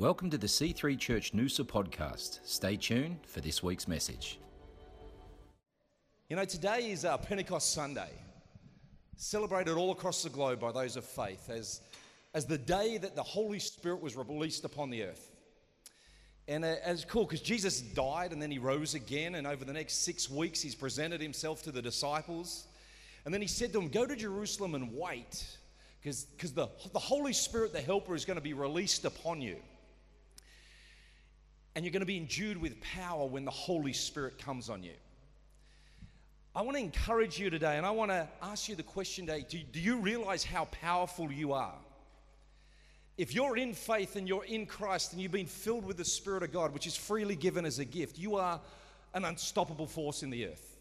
Welcome to the C3 Church Noosa podcast. Stay tuned for this week's message. You know, today is uh, Pentecost Sunday, celebrated all across the globe by those of faith as, as the day that the Holy Spirit was released upon the earth. And uh, it's cool because Jesus died and then he rose again, and over the next six weeks, he's presented himself to the disciples. And then he said to them, Go to Jerusalem and wait, because the, the Holy Spirit, the Helper, is going to be released upon you. And you're going to be endued with power when the Holy Spirit comes on you. I want to encourage you today, and I want to ask you the question today do, do you realize how powerful you are? If you're in faith and you're in Christ and you've been filled with the Spirit of God, which is freely given as a gift, you are an unstoppable force in the earth.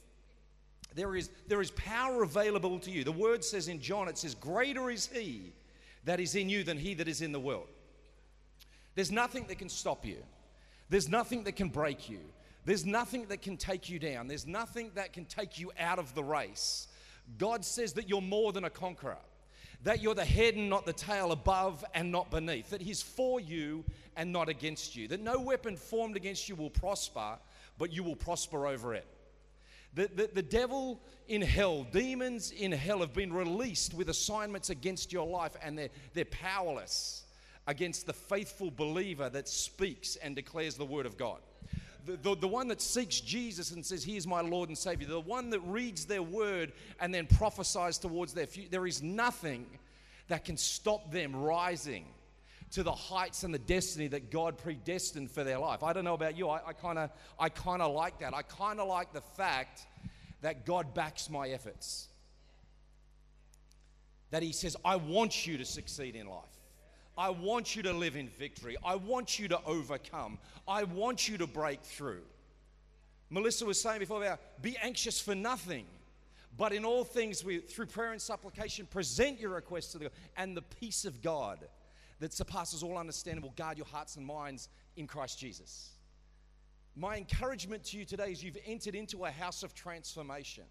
There is, there is power available to you. The word says in John, it says, Greater is he that is in you than he that is in the world. There's nothing that can stop you, there's nothing that can break you, there's nothing that can take you down, there's nothing that can take you out of the race. God says that you're more than a conqueror, that you're the head and not the tail, above and not beneath, that He's for you and not against you, that no weapon formed against you will prosper, but you will prosper over it. The, the, the devil in hell, demons in hell have been released with assignments against your life, and they're, they're powerless against the faithful believer that speaks and declares the word of God. The, the, the, one that seeks Jesus and says, He is my Lord and Savior, the one that reads their word and then prophesies towards their future, there is nothing that can stop them rising to the heights and the destiny that God predestined for their life. I don't know about you, I kind of I kind of like that. I kind of like the fact that God backs my efforts. That He says, I want you to succeed in life. I want you to live in victory. I want you to overcome. I want you to break through. Melissa was saying before about be anxious for nothing, but in all things, we, through prayer and supplication, present your requests to the God, and the peace of God that surpasses all understanding will guard your hearts and minds in Christ Jesus. My encouragement to you today is you've entered into a house of transformation.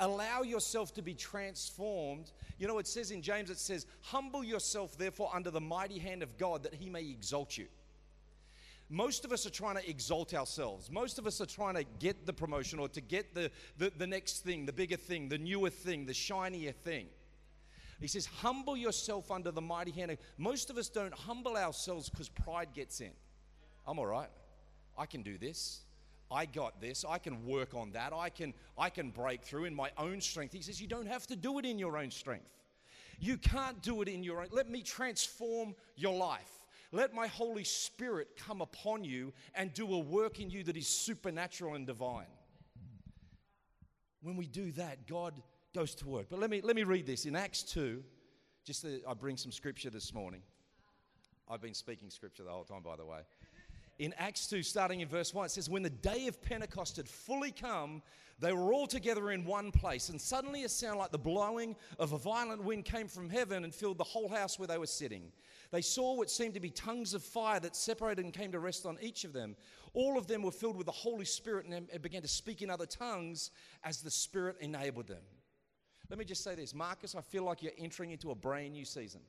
Allow yourself to be transformed. You know, it says in James, it says, Humble yourself, therefore, under the mighty hand of God, that he may exalt you. Most of us are trying to exalt ourselves. Most of us are trying to get the promotion or to get the, the, the next thing, the bigger thing, the newer thing, the shinier thing. He says, Humble yourself under the mighty hand. Most of us don't humble ourselves because pride gets in. I'm all right. I can do this. I got this. I can work on that. I can, I can break through in my own strength. He says, You don't have to do it in your own strength. You can't do it in your own. Let me transform your life. Let my Holy Spirit come upon you and do a work in you that is supernatural and divine. When we do that, God goes to work. But let me, let me read this in Acts 2. Just that I bring some scripture this morning. I've been speaking scripture the whole time, by the way. In Acts 2, starting in verse 1, it says, When the day of Pentecost had fully come, they were all together in one place, and suddenly a sound like the blowing of a violent wind came from heaven and filled the whole house where they were sitting. They saw what seemed to be tongues of fire that separated and came to rest on each of them. All of them were filled with the Holy Spirit and began to speak in other tongues as the Spirit enabled them. Let me just say this Marcus, I feel like you're entering into a brand new season.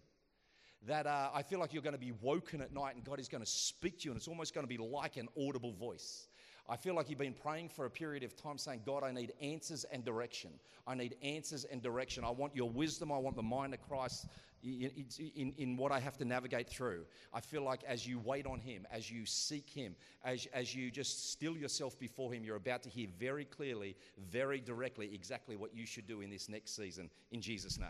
That uh, I feel like you're going to be woken at night and God is going to speak to you, and it's almost going to be like an audible voice. I feel like you've been praying for a period of time saying, God, I need answers and direction. I need answers and direction. I want your wisdom. I want the mind of Christ in, in, in, what I have to navigate through. I feel like as you wait on Him, as you seek Him, as, as you just still yourself before Him, you're about to hear very clearly, very directly exactly what you should do in this next season in Jesus' name.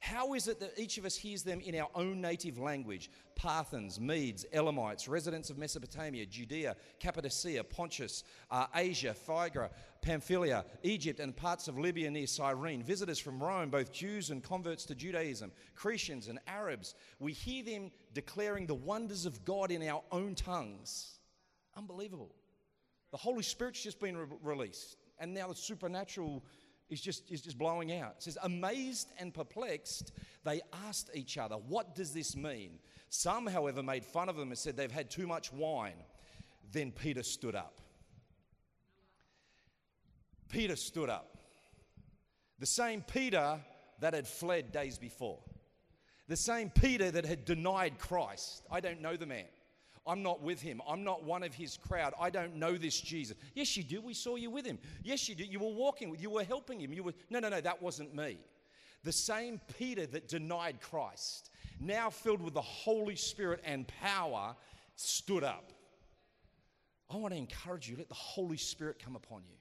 How is it that each of us hears them in our own native language? Parthians, Medes, Elamites, residents of Mesopotamia, Judea, Cappadocia, Pontus, uh, Asia, Phrygia, Pamphylia, Egypt, and parts of Libya near Cyrene, visitors from Rome, both Jews and converts to Judaism, Cretians and Arabs. We hear them declaring the wonders of God in our own tongues. Unbelievable. The Holy Spirit's just been re- released, and now the supernatural is just, is just blowing out. It says, Amazed and perplexed, they asked each other, What does this mean? Some, however, made fun of them and said they've had too much wine. Then Peter stood up. Peter stood up. The same Peter that had fled days before. The same Peter that had denied Christ. I don't know the man. I'm not with him. I'm not one of his crowd. I don't know this Jesus. Yes, you do. We saw you with him. Yes, you did. You were walking with, you were helping him. You were No, no, no, that wasn't me. The same Peter that denied Christ, now filled with the Holy Spirit and power, stood up. I want to encourage you, let the Holy Spirit come upon you.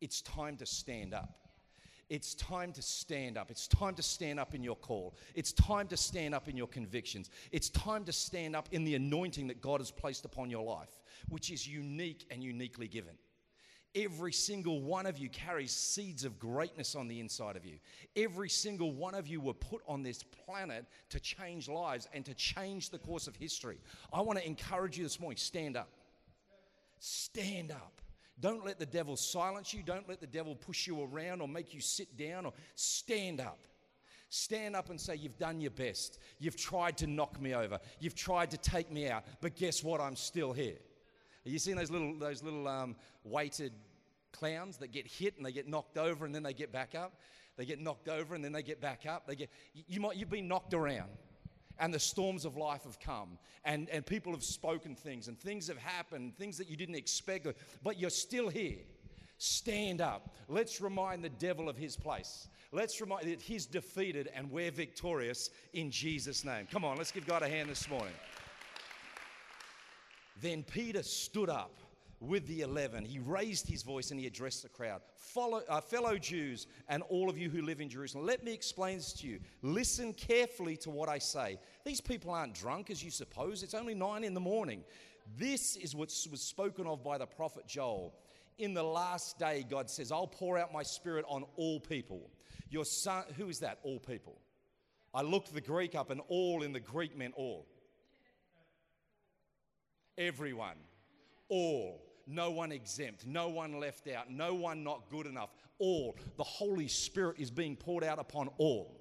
It's time to stand up. It's time to stand up. It's time to stand up in your call. It's time to stand up in your convictions. It's time to stand up in the anointing that God has placed upon your life, which is unique and uniquely given. Every single one of you carries seeds of greatness on the inside of you. Every single one of you were put on this planet to change lives and to change the course of history. I want to encourage you this morning stand up. Stand up. Don't let the devil silence you. Don't let the devil push you around or make you sit down or stand up. Stand up and say, You've done your best. You've tried to knock me over. You've tried to take me out. But guess what? I'm still here. Are you seeing those little, those little um, weighted clowns that get hit and they get knocked over and then they get back up? They get knocked over and then they get back up. They get, you might, you've been knocked around and the storms of life have come and, and people have spoken things and things have happened, things that you didn't expect, but you're still here. Stand up. Let's remind the devil of his place. Let's remind that he's defeated and we're victorious in Jesus' name. Come on, let's give God a hand this morning. Then Peter stood up with the eleven. He raised his voice and he addressed the crowd. Follow, uh, fellow Jews and all of you who live in Jerusalem, let me explain this to you. Listen carefully to what I say. These people aren't drunk as you suppose, it's only nine in the morning. This is what was spoken of by the prophet Joel. In the last day, God says, I'll pour out my spirit on all people. Your son, who is that? All people. I looked the Greek up, and all in the Greek meant all. Everyone. All no one exempt, no one left out, no one not good enough. All. The Holy Spirit is being poured out upon all.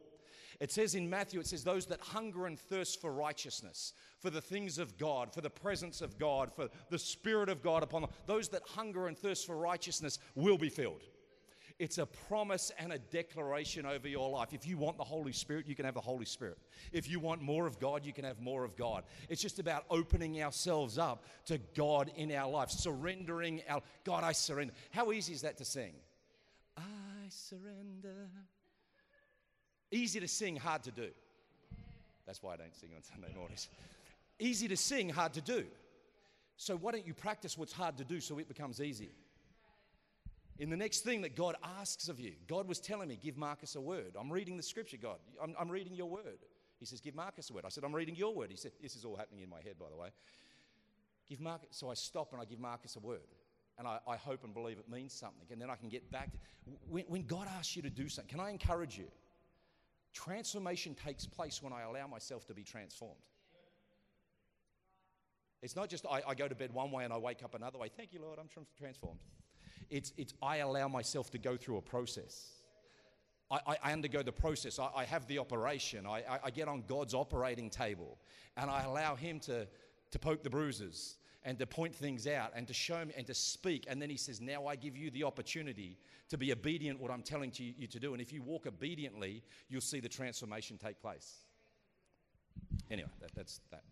It says in Matthew, it says, those that hunger and thirst for righteousness, for the things of God, for the presence of God, for the Spirit of God upon them, those that hunger and thirst for righteousness will be filled. It's a promise and a declaration over your life. If you want the Holy Spirit, you can have the Holy Spirit. If you want more of God, you can have more of God. It's just about opening ourselves up to God in our life, surrendering our God, I surrender. How easy is that to sing? I surrender. Easy to sing, hard to do. That's why I don't sing on Sunday mornings. Easy to sing, hard to do. So why don't you practice what's hard to do so it becomes easy? In the next thing that God asks of you. God was telling me, give Marcus a word. I'm reading the scripture, God. I'm, I'm, reading your word. He says, give Marcus a word. I said, I'm reading your word. He said, this is all happening in my head, by the way. Give Marcus. So I stop and I give Marcus a word. And I, I hope and believe it means something. And then I can get back to when, when God asks you to do something, can I encourage you? Transformation takes place when I allow myself to be transformed. It's not just I, I go to bed one way and I wake up another way. Thank you, Lord, I'm transformed. It's, it's I allow myself to go through a process. I, I, undergo the process. I, I have the operation. I, I, get on God's operating table and I allow Him to, to poke the bruises and to point things out and to show me and to speak. And then He says, Now I give you the opportunity to be obedient what I'm telling to you, you to do. And if you walk obediently, you'll see the transformation take place. Anyway, that, that's that.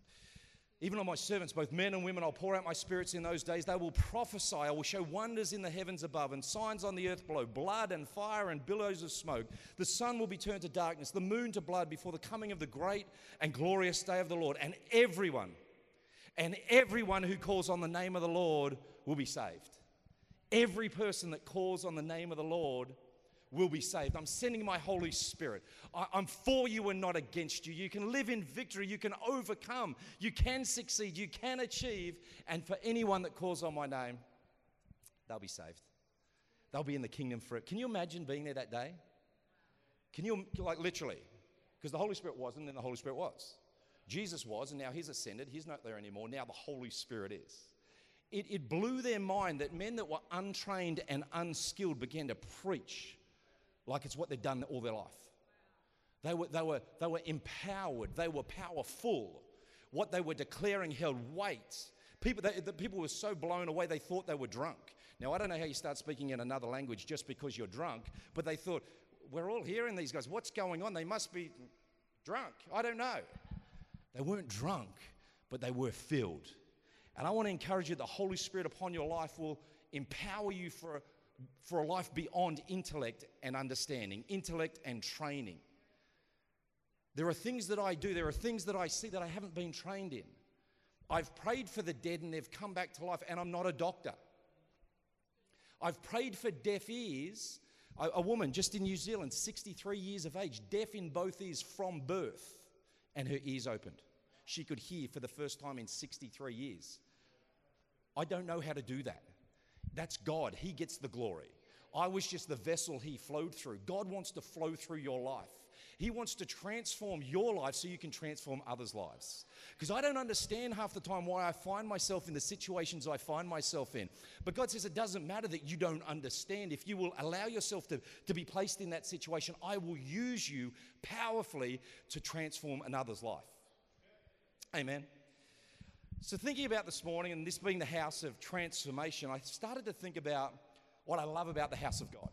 Even on my servants, both men and women, I'll pour out my spirits in those days. They will prophesy. I will show wonders in the heavens above and signs on the earth below blood and fire and billows of smoke. The sun will be turned to darkness, the moon to blood before the coming of the great and glorious day of the Lord. And everyone, and everyone who calls on the name of the Lord will be saved. Every person that calls on the name of the Lord will be saved. I'm sending my Holy Spirit. I, am for you and not against you. You can live in victory. You can overcome. You can succeed. You can achieve. And for anyone that calls on my name, they'll be saved. They'll be in the kingdom for it. Can you imagine being there that day? Can you, like, literally? Because the Holy Spirit wasn't, and the Holy Spirit was. Jesus was, and now he's ascended. He's not there anymore. Now the Holy Spirit is. It, it blew their mind that men that were untrained and unskilled began to preach like it's what they've done all their life. They were, they were, they were empowered, they were powerful. What they were declaring held weight. People, they, the people were so blown away they thought they were drunk. Now, I don't know how you start speaking in another language just because you're drunk, but they thought, we're all hearing these guys. What's going on? They must be drunk. I don't know. They weren't drunk, but they were filled. And I want to encourage you the Holy Spirit upon your life will empower you for, for a life beyond intellect and understanding, intellect and training. There are things that I do, there are things that I see that I haven't been trained in. I've prayed for the dead and they've come back to life, and I'm not a doctor. I've prayed for deaf ears. A, a, woman just in New Zealand, 63 years of age, deaf in both ears from birth, and her ears opened. She could hear for the first time in 63 years. I don't know how to do that. That's God. He gets the glory. I was just the vessel He flowed through. God wants to flow through your life. He wants to transform your life so you can transform others' lives. Because I don't understand half the time why I find myself in the situations I find myself in. But God says it doesn't matter that you don't understand. If you will allow yourself to, to be placed in that situation, I will use you powerfully to transform another's life. Amen. So, thinking about this morning, and this being the house of transformation, I started to think about what I love about the house of God.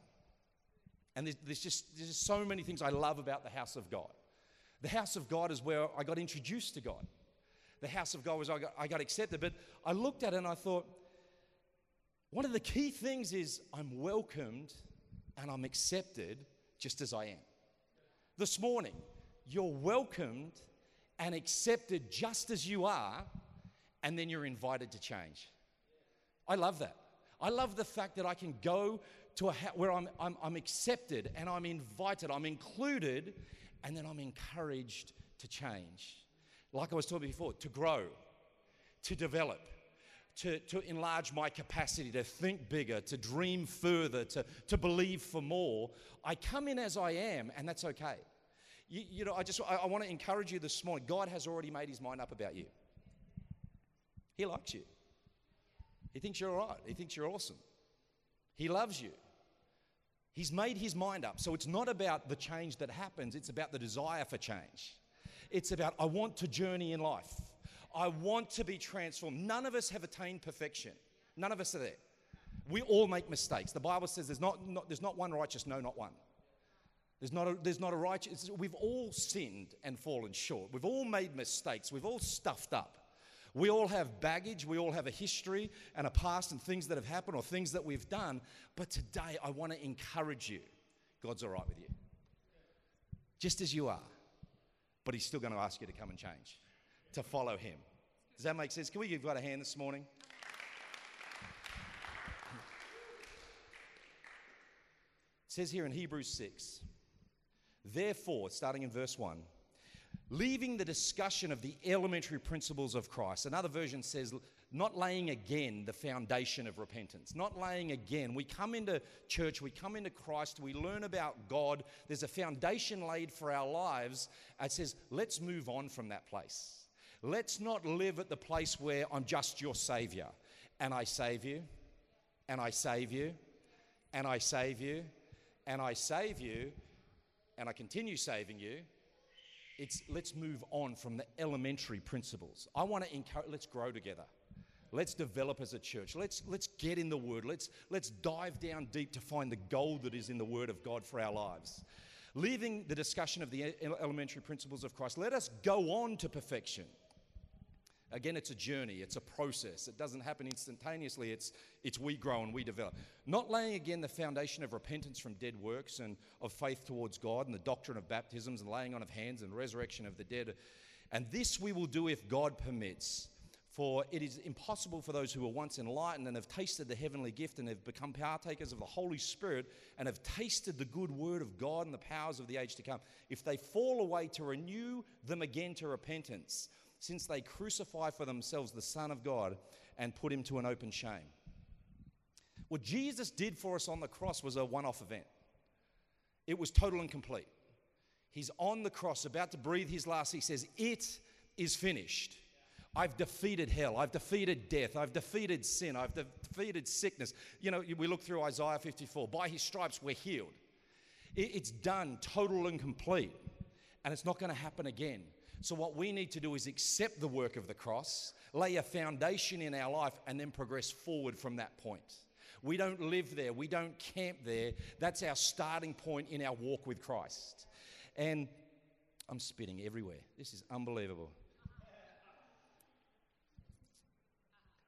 And there's, there's, just, there's just so many things I love about the house of God. The house of God is where I got introduced to God. The house of God was I got, I got accepted. But I looked at it and I thought, one of the key things is I'm welcomed and I'm accepted just as I am. This morning, you're welcomed and accepted just as you are, and then you're invited to change. I love that. I love the fact that I can go to a where I'm, I'm, I'm accepted and I'm invited, I'm included, and then I'm encouraged to change. Like I was talking before, to grow, to develop, to, to enlarge my capacity, to think bigger, to dream further, to, to believe for more. I come in as I am, and that's okay. You, you know, I just I, I want to encourage you this morning. God has already made his mind up about you. He likes you. He thinks you're all right. He thinks you're awesome. He loves you. He's made his mind up. So it's not about the change that happens, it's about the desire for change. It's about, I want to journey in life. I want to be transformed. None of us have attained perfection. None of us are there. We all make mistakes. The Bible says there's not, not there's not one righteous, no, not one. There's not, a, there's not a righteous, we've all sinned and fallen short. We've all made mistakes. We've all stuffed up. We all have baggage, we all have a history and a past and things that have happened or things that we've done. But today, I want to encourage you God's all right with you, just as you are. But He's still going to ask you to come and change, to follow Him. Does that make sense? Can we give God a hand this morning? It says here in Hebrews 6, therefore, starting in verse 1, leaving the discussion of the elementary principles of Christ. Another version says, not laying again the foundation of repentance. Not laying again. We come into church, we come into Christ, we learn about God. There's a foundation laid for our lives. It says, let's move on from that place. Let's not live at the place where I'm just your Savior and I save you, and I save you, and I save you, and I save you, and I continue saving you it's let's move on from the elementary principles. I want to encourage, let's grow together. Let's develop as a church. Let's, let's get in the Word. Let's, let's dive down deep to find the gold that is in the Word of God for our lives. Leaving the discussion of the elementary principles of Christ, let us go on to perfection. Again, it's a journey, it's a process. It doesn't happen instantaneously, it's, it's we grow and we develop. Not laying again the foundation of repentance from dead works and of faith towards God and the doctrine of baptisms and laying on of hands and resurrection of the dead. And this we will do if God permits. For it is impossible for those who were once enlightened and have tasted the heavenly gift and have become partakers of the Holy Spirit and have tasted the good word of God and the powers of the age to come, if they fall away, to renew them again to repentance since they crucify for themselves the Son of God and put him to an open shame. What Jesus did for us on the cross was a one off event, it was total and complete. He's on the cross, about to breathe his last. He says, It is finished. I've defeated hell. I've defeated death. I've defeated sin. I've defeated sickness. You know, we look through Isaiah 54. By his stripes, we're healed. It's done, total and complete, and it's not going to happen again. So, what we need to do is accept the work of the cross, lay a foundation in our life, and then progress forward from that point. We don't live there, we don't camp there. That's our starting point in our walk with Christ. And I'm spitting everywhere. This is unbelievable.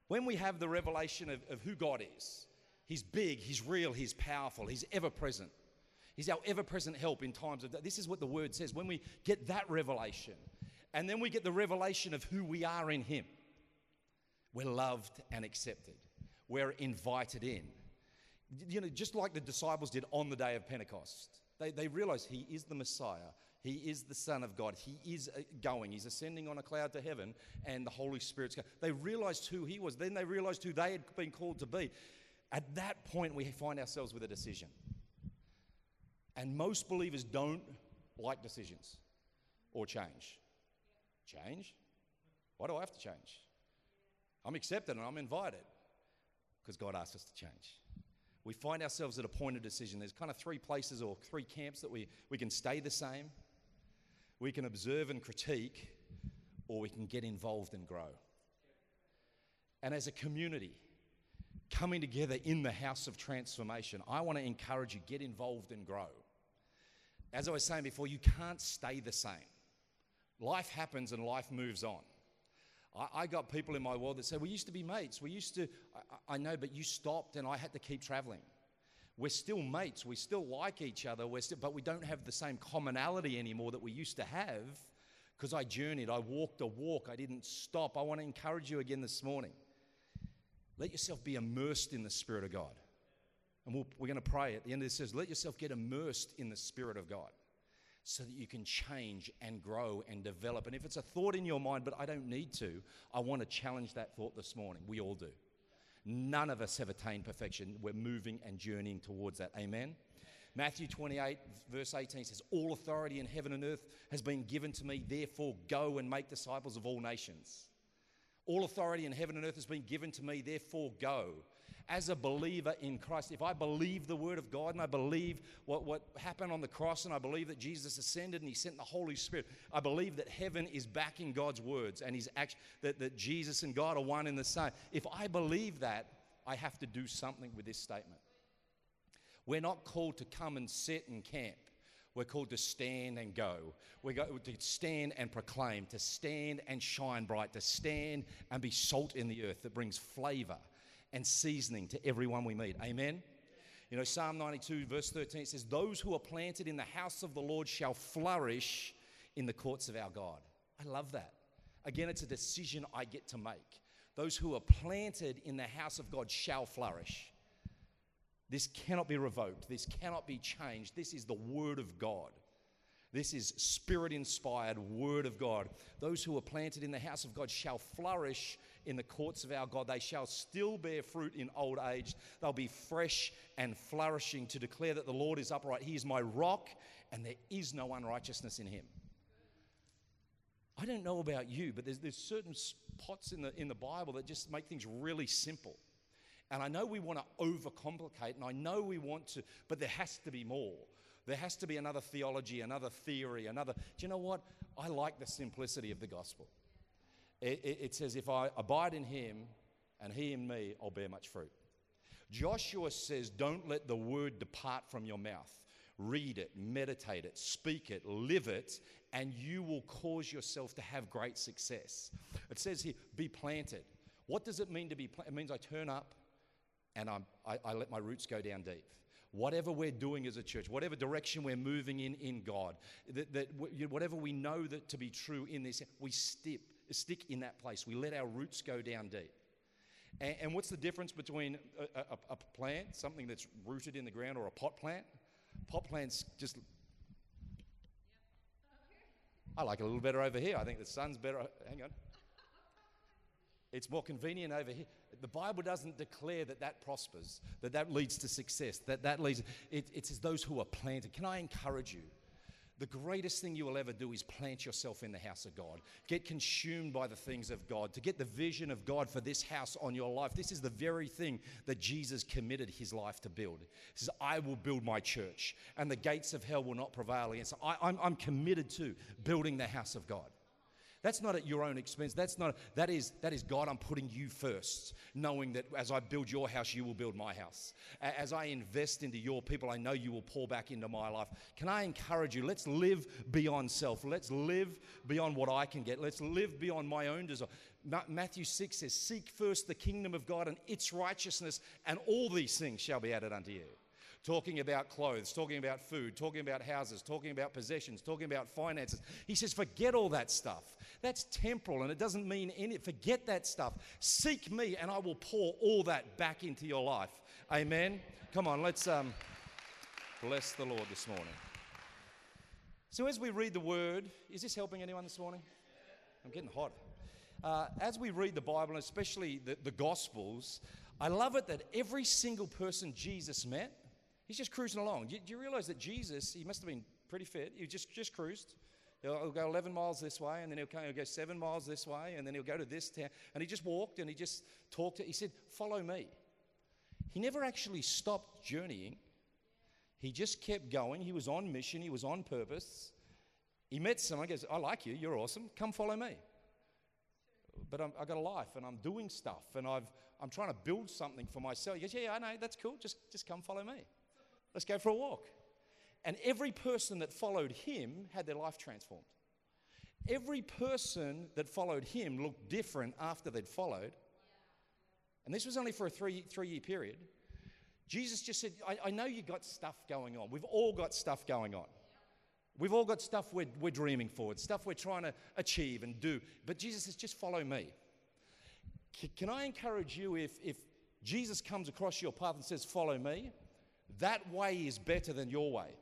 When we have the revelation of, of who God is, He's big, He's real, He's powerful, He's ever present. He's our ever present help in times of that. This is what the word says. When we get that revelation, and then we get the revelation of who we are in Him, we're loved and accepted, we're invited in. You know, just like the disciples did on the day of Pentecost, they, they realized He is the Messiah. He is the Son of God. He is uh, going. He's ascending on a cloud to heaven, and the Holy Spirit's going. They realized who He was. Then they realized who they had been called to be. At that point, we find ourselves with a decision. And most believers don't like decisions or change. Change? Why do I have to change? I'm accepted and I'm invited because God asked us to change. We find ourselves at a point of decision. There's kind of three places or three camps that we, we can stay the same, we can observe and critique, or we can get involved and grow. And as a community, coming together in the house of transformation, I want to encourage you get involved and grow. As I was saying before, you can't stay the same. Life happens and life moves on. I, I got people in my world that say, We used to be mates. We used to, I, I know, but you stopped and I had to keep traveling. We're still mates. We still like each other, we're still, but we don't have the same commonality anymore that we used to have because I journeyed. I walked a walk. I didn't stop. I want to encourage you again this morning. Let yourself be immersed in the Spirit of God. And we we are going to pray at the end of this says, let yourself get immersed in the Spirit of God so that you can change and grow and develop. And if it's a thought in your mind, but I don't need to, I want to challenge that thought this morning. We all do. None of us have attained perfection. We're moving and journeying towards that. Amen. Matthew 28, verse 18 says, All authority in heaven and earth has been given to me, therefore go and make disciples of all nations. All authority in heaven and earth has been given to me, therefore go. As a believer in Christ, if I believe the word of God and I believe what, what happened on the cross and I believe that Jesus ascended and he sent the Holy Spirit, I believe that heaven is backing God's words and he's act, that, that Jesus and God are one in the same. If I believe that, I have to do something with this statement. We're not called to come and sit and camp. We're called to stand and go. We go to stand and proclaim, to stand and shine bright, to stand and be salt in the earth that brings flavor and seasoning to everyone we meet. Amen. You know, Psalm 92, verse 13, says, Those who are planted in the house of the Lord shall flourish in the courts of our God. I love that. Again, it's a decision I get to make. Those who are planted in the house of God shall flourish. This cannot be revoked. This cannot be changed. This is the Word of God. This is spirit inspired Word of God. Those who are planted in the house of God shall flourish in the courts of our God. They shall still bear fruit in old age. They'll be fresh and flourishing to declare that the Lord is upright. He is my rock, and there is no unrighteousness in him. I don't know about you, but there's, there's certain spots in the, in the Bible that just make things really simple. And I know we want to overcomplicate, and I know we want to, but there has to be more. There has to be another theology, another theory, another. Do you know what? I like the simplicity of the gospel. It, it, it says, If I abide in him and he in me, I'll bear much fruit. Joshua says, Don't let the word depart from your mouth. Read it, meditate it, speak it, live it, and you will cause yourself to have great success. It says here, be planted. What does it mean to be planted? It means I turn up and I, I let my roots go down deep. Whatever we're doing as a church, whatever direction we're moving in in God, that, that whatever we know that to be true in this, we stip, stick in that place. We let our roots go down deep. And, and what's the difference between a, a, a plant, something that's rooted in the ground, or a pot plant? Pot plants just. I like it a little better over here. I think the sun's better. Hang on. It's more convenient over here. The Bible doesn't declare that that prospers, that that leads to success, that that leads. It, it says those who are planted. Can I encourage you the greatest thing you will ever do is plant yourself in the house of God. Get consumed by the things of God, to get the vision of God for this house on your life. This is the very thing that Jesus committed his life to build. He says, I will build my church, and the gates of hell will not prevail against it. I, I'm committed to building the house of God. That's not at your own expense. That's not, that is, that is God, I'm putting you first, knowing that as I build your house, you will build my house. As I invest into your people, I know you will pour back into my life. Can I encourage you? Let's live beyond self. Let's live beyond what I can get. Let's live beyond my own desire. Matthew 6 says, Seek first the kingdom of God and its righteousness, and all these things shall be added unto you talking about clothes, talking about food, talking about houses, talking about possessions, talking about finances. He says, forget all that stuff. That's temporal and it doesn't mean any. Forget that stuff. Seek me and I will pour all that back into your life. Amen. Come on, let's um, bless the Lord this morning. So, as we read the word, is this helping anyone this morning? I'm getting hot. Uh, as we read the Bible, and especially the, the Gospels, I love it that every single person Jesus met, He's just cruising along. Do you, do you realize that Jesus, he must have been pretty fit. He just, just cruised. He'll, go 11 miles this way, and then he'll, he'll, go seven miles this way, and then he'll go to this town. And he just walked and he just talked. To, he said, Follow me. He never actually stopped journeying. He just kept going. He was on mission, he was on purpose. He met someone, goes, I like you, you're awesome, come follow me. But i have got a life and I'm doing stuff and I've, I'm trying to build something for myself. He goes, Yeah, I know, that's cool, just, just come follow me. Let's go for a walk. And every person that followed him had their life transformed. Every person that followed him looked different after they'd followed. And this was only for a three, three year period. Jesus just said, I, I know you got stuff going on. We've all got stuff going on. We've all got stuff we're, we're dreaming forward, stuff we're trying to achieve and do. But Jesus says, just follow me. C- can I encourage you if, if Jesus comes across your path and says, follow me, that way is better than your way.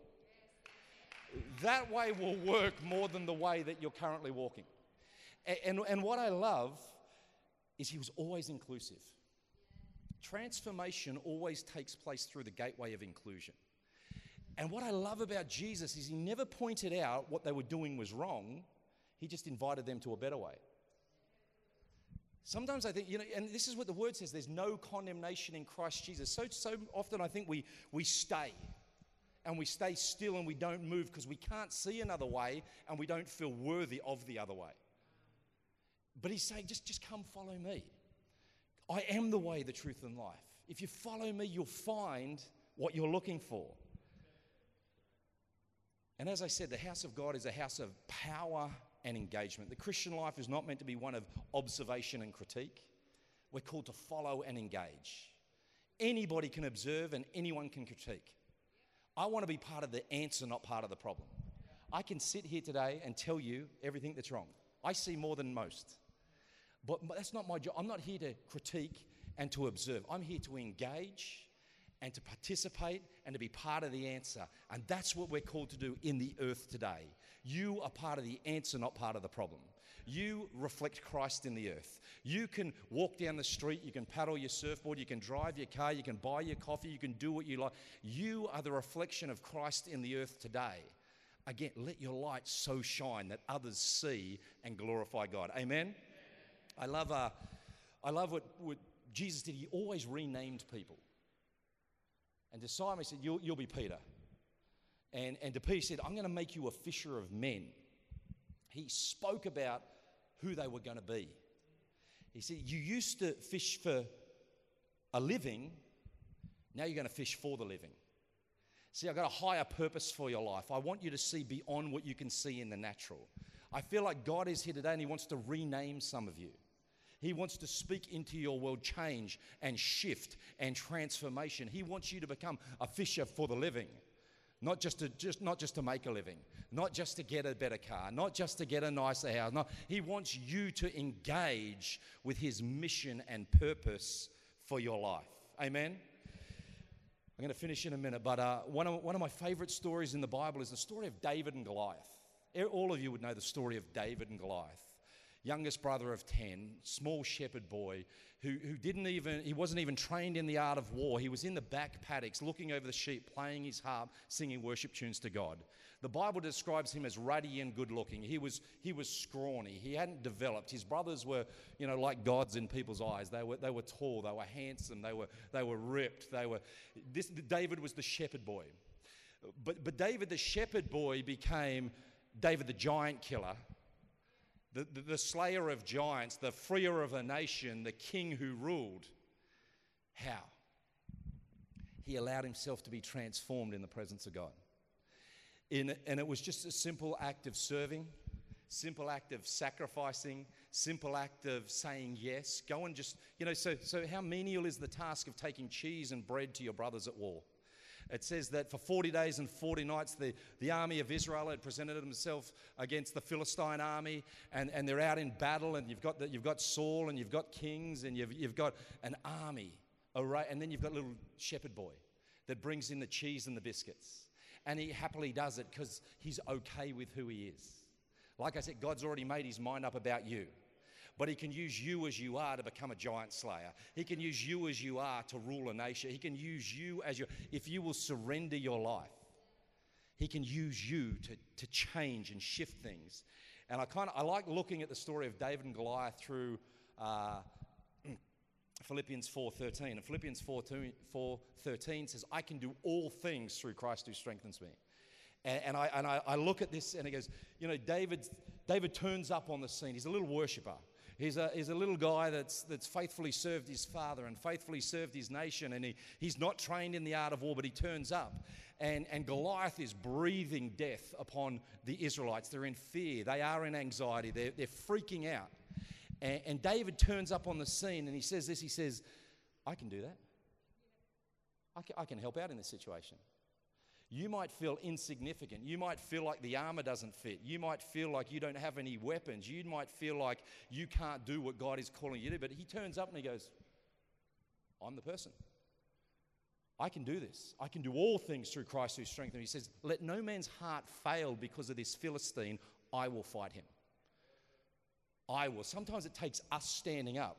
That way will work more than the way that you're currently walking. And, and, and what I love is he was always inclusive. Transformation always takes place through the gateway of inclusion. And what I love about Jesus is he never pointed out what they were doing was wrong, he just invited them to a better way. Sometimes I think, you know, and this is what the word says there's no condemnation in Christ Jesus. So, so often I think we, we stay and we stay still and we don't move because we can't see another way and we don't feel worthy of the other way. But he's saying, just, just come follow me. I am the way, the truth, and life. If you follow me, you'll find what you're looking for. And as I said, the house of God is a house of power and engagement. The Christian life is not meant to be one of observation and critique. We're called to follow and engage. Anybody can observe and anyone can critique. I want to be part of the answer, not part of the problem. I can sit here today and tell you everything that's wrong. I see more than most. But that's not my job. I'm not here to critique and to observe. I'm here to engage and to participate and to be part of the answer. And that's what we're called to do in the earth today. You are part of the answer, not part of the problem. You reflect Christ in the earth. You can walk down the street, you can paddle your surfboard, you can drive your car, you can buy your coffee, you can do what you like. You are the reflection of Christ in the earth today. Again, let your light so shine that others see and glorify God. Amen. I love, uh, I love what, what Jesus did. He always renamed people. And to Simon, he said, You'll, you'll be Peter. And, and to Peter, he said, I'm going to make you a fisher of men. He spoke about who they were going to be. He said, You used to fish for a living, now you're going to fish for the living. See, I've got a higher purpose for your life. I want you to see beyond what you can see in the natural. I feel like God is here today and He wants to rename some of you. He wants to speak into your world change and shift and transformation. He wants you to become a fisher for the living. Not just to just not just to make a living, not just to get a better car, not just to get a nicer house. No, he wants you to engage with his mission and purpose for your life. Amen. I'm going to finish in a minute, but uh, one, of, one of my favorite stories in the Bible is the story of David and Goliath. All of you would know the story of David and Goliath. Youngest brother of 10, small shepherd boy, who, who didn't even, he wasn't even trained in the art of war. He was in the back paddocks looking over the sheep, playing his harp, singing worship tunes to God. The Bible describes him as ruddy and good looking. He was, he was scrawny. He hadn't developed. His brothers were, you know, like gods in people's eyes. They were, they were tall, they were handsome, they were, they were ripped. They were, this, David was the shepherd boy. But, but David, the shepherd boy, became David, the giant killer the, the, the slayer of giants, the freer of a nation, the king who ruled. How? He allowed himself to be transformed in the presence of God. In, and it was just a simple act of serving, simple act of sacrificing, simple act of saying yes. Go and just, you know, so, so how menial is the task of taking cheese and bread to your brothers at war? It says that for 40 days and 40 nights, the, the army of Israel had presented himself against the Philistine army, and, and they're out in battle, and you've got, the, you've got Saul, and you've got kings, and you've, you've got an army, array, and then you've got a little shepherd boy that brings in the cheese and the biscuits. And he happily does it because he's okay with who he is. Like I said, God's already made his mind up about you but He can use you as you are to become a giant slayer. He can use you as you are to rule a nation. He can use you as you, if you will surrender your life, He can use you to, to change and shift things. And I kind of I like looking at the story of David and Goliath through uh, Philippians 4:13. And Philippians 4:13 says, "I can do all things through Christ who strengthens me." And, and, I, and I, I, look at this and it goes, you know, David, David turns up on the scene. He's a little worshiper. He's a, he's a little guy that's, that's faithfully served his father and faithfully served his nation. And he, he's not trained in the art of war, but he turns up. And, and Goliath is breathing death upon the Israelites. They're in fear, they are in anxiety, they're, they're freaking out. And, and David turns up on the scene and he says this he says, I can do that. I can, I can help out in this situation. You might feel insignificant. You might feel like the armor doesn't fit. You might feel like you don't have any weapons. You might feel like you can't do what God is calling you to do. But he turns up and he goes, I'm the person. I can do this. I can do all things through Christ who strengthens me. He says, Let no man's heart fail because of this Philistine. I will fight him. I will. Sometimes it takes us standing up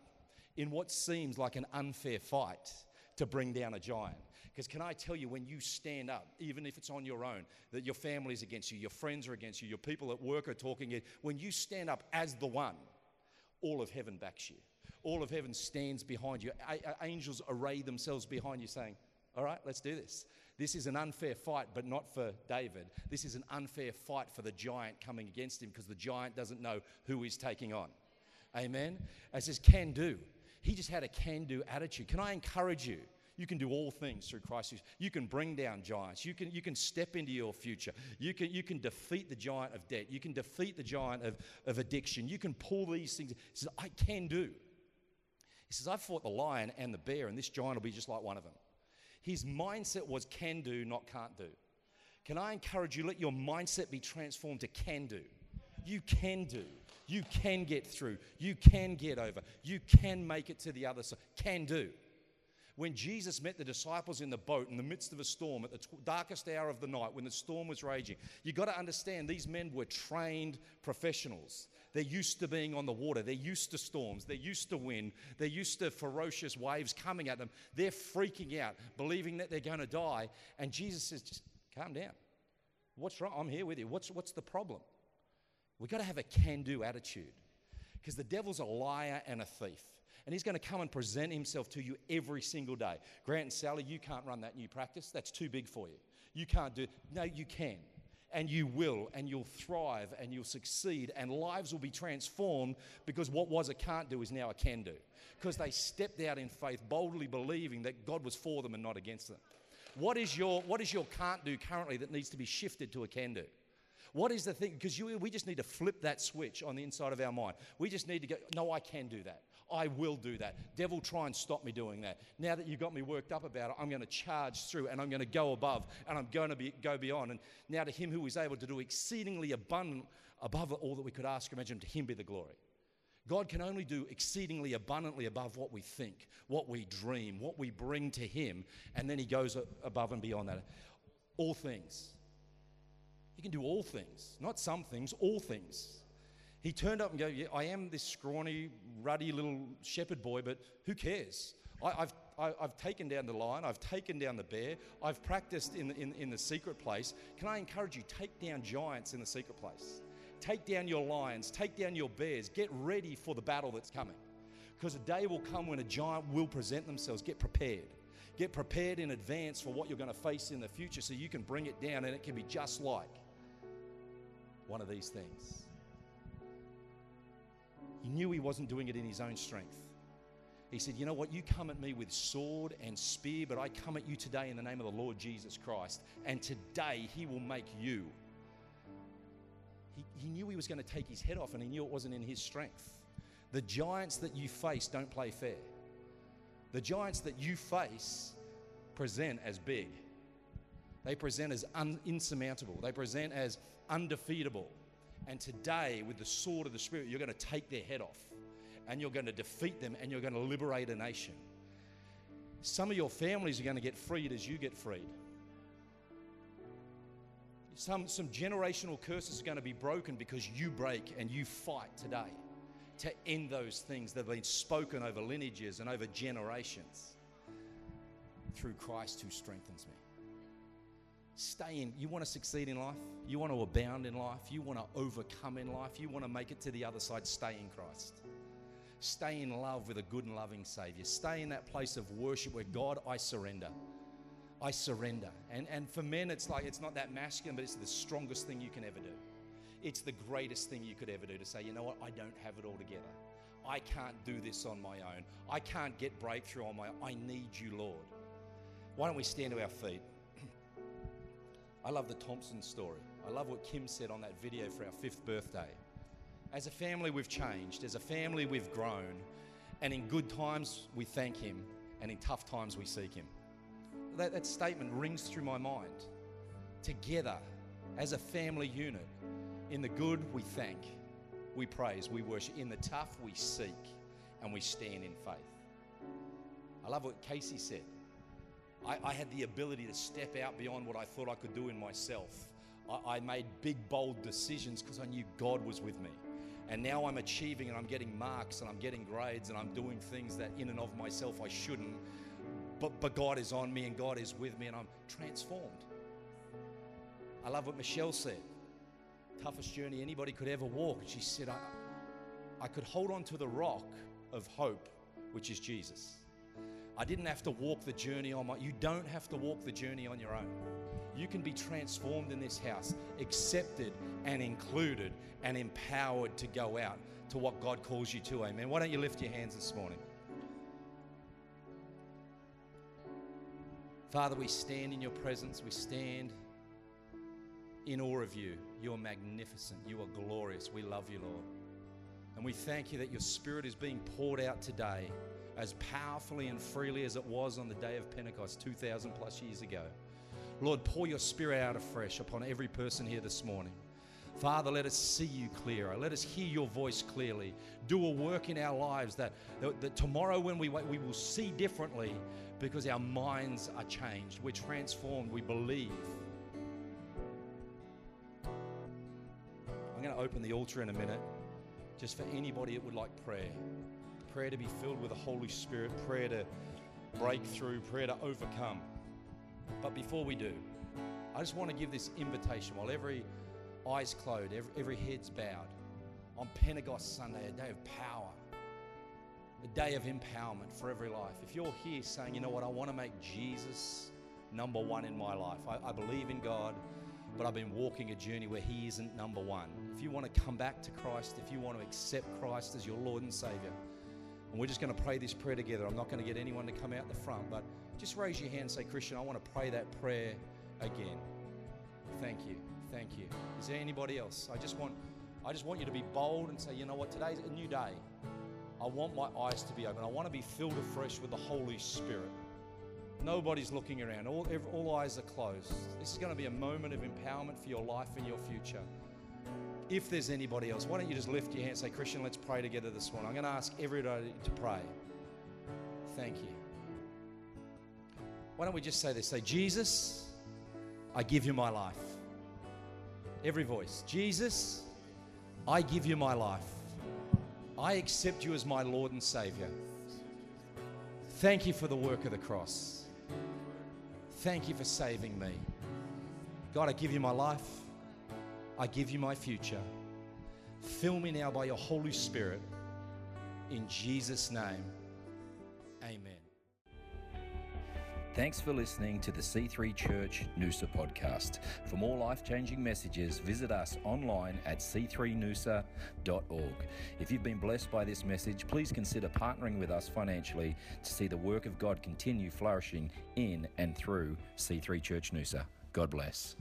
in what seems like an unfair fight to bring down a giant. Because can I tell you, when you stand up, even if it's on your own, that your family's against you, your friends are against you, your people at work are talking when you stand up as the one, all of heaven backs you. All of heaven stands behind you. Angels array themselves behind you, saying, All right, let's do this. This is an unfair fight, but not for David. This is an unfair fight for the giant coming against him because the giant doesn't know who he's taking on. Amen? It says, can do. He just had a can do attitude. Can I encourage you? You can do all things through Christ. You can bring down giants. You can, you can step into your future. You can, you can defeat the giant of debt. You can defeat the giant of, of addiction. You can pull these things. He says, I can do. He says, I've fought the lion and the bear, and this giant will be just like one of them. His mindset was can do, not can't do. Can I encourage you, let your mindset be transformed to can do? You can do. You can get through. You can get over. You can make it to the other side. Can do. When Jesus met the disciples in the boat in the midst of a storm at the t- darkest hour of the night when the storm was raging, you've got to understand these men were trained professionals. They're used to being on the water. They're used to storms. They're used to wind. They're used to ferocious waves coming at them. They're freaking out, believing that they're going to die. And Jesus says, just calm down. What's wrong? I'm here with you. What's, what's the problem? We've got to have a can do attitude because the devil's a liar and a thief and he's going to come and present himself to you every single day. Grant and Sally, you can't run that new practice. That's too big for you. You can't do it. No, you can. And you will, and you'll thrive, and you'll succeed, and lives will be transformed because what was a can't do is now a can do. Because they stepped out in faith, boldly believing that God was for them and not against them. What is your, what is your can't do currently that needs to be shifted to a can do? What is the thing? Because we just need to flip that switch on the inside of our mind. We just need to go, no, I can do that. I will do that. Devil, try and stop me doing that. Now that you've got me worked up about it, I'm going to charge through and I'm going to go above and I'm going to be, go beyond. And now to him who is able to do exceedingly abundant above all that we could ask or imagine, to him be the glory. God can only do exceedingly abundantly above what we think, what we dream, what we bring to Him, and then He goes above and beyond that. All things. He can do all things, not some things, all things. He turned up and go, yeah, I am this scrawny, ruddy little shepherd boy, but who cares? I, I've, I, have i have taken down the lion, I've taken down the bear, I've practiced in in, in the secret place. Can I encourage you, take down giants in the secret place? Take down your lions, take down your bears, get ready for the battle that's coming. Because a day will come when a giant will present themselves. Get prepared. Get prepared in advance for what you're going to face in the future so you can bring it down and it can be just like one of these things. He knew he wasn't doing it in his own strength. He said, You know what? You come at me with sword and spear, but I come at you today in the name of the Lord Jesus Christ. And today he will make you. He, he knew he was going to take his head off and he knew it wasn't in his strength. The giants that you face don't play fair. The giants that you face present as big. They present as un- insurmountable. They present as undefeatable. And today, with the sword of the Spirit, you're going to take their head off and you're going to defeat them and you're going to liberate a nation. Some of your families are going to get freed as you get freed. Some, some generational curses are going to be broken because you break and you fight today to end those things that have been spoken over lineages and over generations through Christ who strengthens me. Stay in. You want to succeed in life? You want to abound in life? You want to overcome in life? You want to make it to the other side? Stay in Christ. Stay in love with a good and loving Savior. Stay in that place of worship where God, I surrender. I surrender. And, and for men, it's like it's not that masculine, but it's the strongest thing you can ever do. It's the greatest thing you could ever do to say, you know what, I don't have it all together. I can't do this on my own. I can't get breakthrough on my own. I need you, Lord. Why don't we stand to our feet? I love the Thompson story. I love what Kim said on that video for our fifth birthday. As a family, we've changed. As a family, we've grown. And in good times, we thank Him. And in tough times, we seek Him. That, that statement rings through my mind. Together, as a family unit, in the good, we thank, we praise, we worship. In the tough, we seek, and we stand in faith. I love what Casey said. I, I had the ability to step out beyond what I thought I could do in myself. I, I made big, bold decisions because I knew God was with me. And now I'm achieving and I'm getting marks and I'm getting grades and I'm doing things that in and of myself I shouldn't. But, but God is on me and God is with me and I'm transformed. I love what Michelle said toughest journey anybody could ever walk. She said, I, I could hold on to the rock of hope, which is Jesus. I didn't have to walk the journey on my you don't have to walk the journey on your own. You can be transformed in this house, accepted and included and empowered to go out to what God calls you to. Amen. Why don't you lift your hands this morning? Father, we stand in your presence. We stand in awe of you. You are magnificent. You are glorious. We love you, Lord. And we thank you that your spirit is being poured out today as powerfully and freely as it was on the day of Pentecost 2,000 plus years ago. Lord, pour your spirit out afresh upon every person here this morning. Father, let us see you clearer. Let us hear your voice clearly. Do a work in our lives that, that, that tomorrow when we wait, we will see differently because our minds are changed. We're transformed. We believe. I'm going to open the altar in a minute just for anybody that would like prayer. Prayer to be filled with the Holy Spirit, prayer to break through, prayer to overcome. But before we do, I just want to give this invitation while every eye's closed, every, every head's bowed. On Pentecost Sunday, a day of power, a day of empowerment for every life. If you're here saying, you know what, I want to make Jesus number one in my life, I, I believe in God, but I've been walking a journey where He isn't number one. If you want to come back to Christ, if you want to accept Christ as your Lord and Savior, and we're just going to pray this prayer together. I'm not going to get anyone to come out the front, but just raise your hand and say, Christian, I want to pray that prayer again. Thank you. Thank you. Is there anybody else? I just want I just want you to be bold and say, you know what, today's a new day. I want my eyes to be open. I want to be filled afresh with the Holy Spirit. Nobody's looking around. All, all eyes are closed. This is going to be a moment of empowerment for your life and your future. If there's anybody else, why don't you just lift your hand and say, Christian, let's pray together this morning. I'm going to ask everybody to pray. Thank you. Why don't we just say this? Say, Jesus, I give you my life. Every voice. Jesus, I give you my life. I accept you as my Lord and Savior. Thank you for the work of the cross. Thank you for saving me. God, I give you my life. I give you my future. Fill me now by your Holy Spirit. In Jesus' name, amen. Thanks for listening to the C3 Church Noosa podcast. For more life changing messages, visit us online at c3noosa.org. If you've been blessed by this message, please consider partnering with us financially to see the work of God continue flourishing in and through C3 Church Noosa. God bless.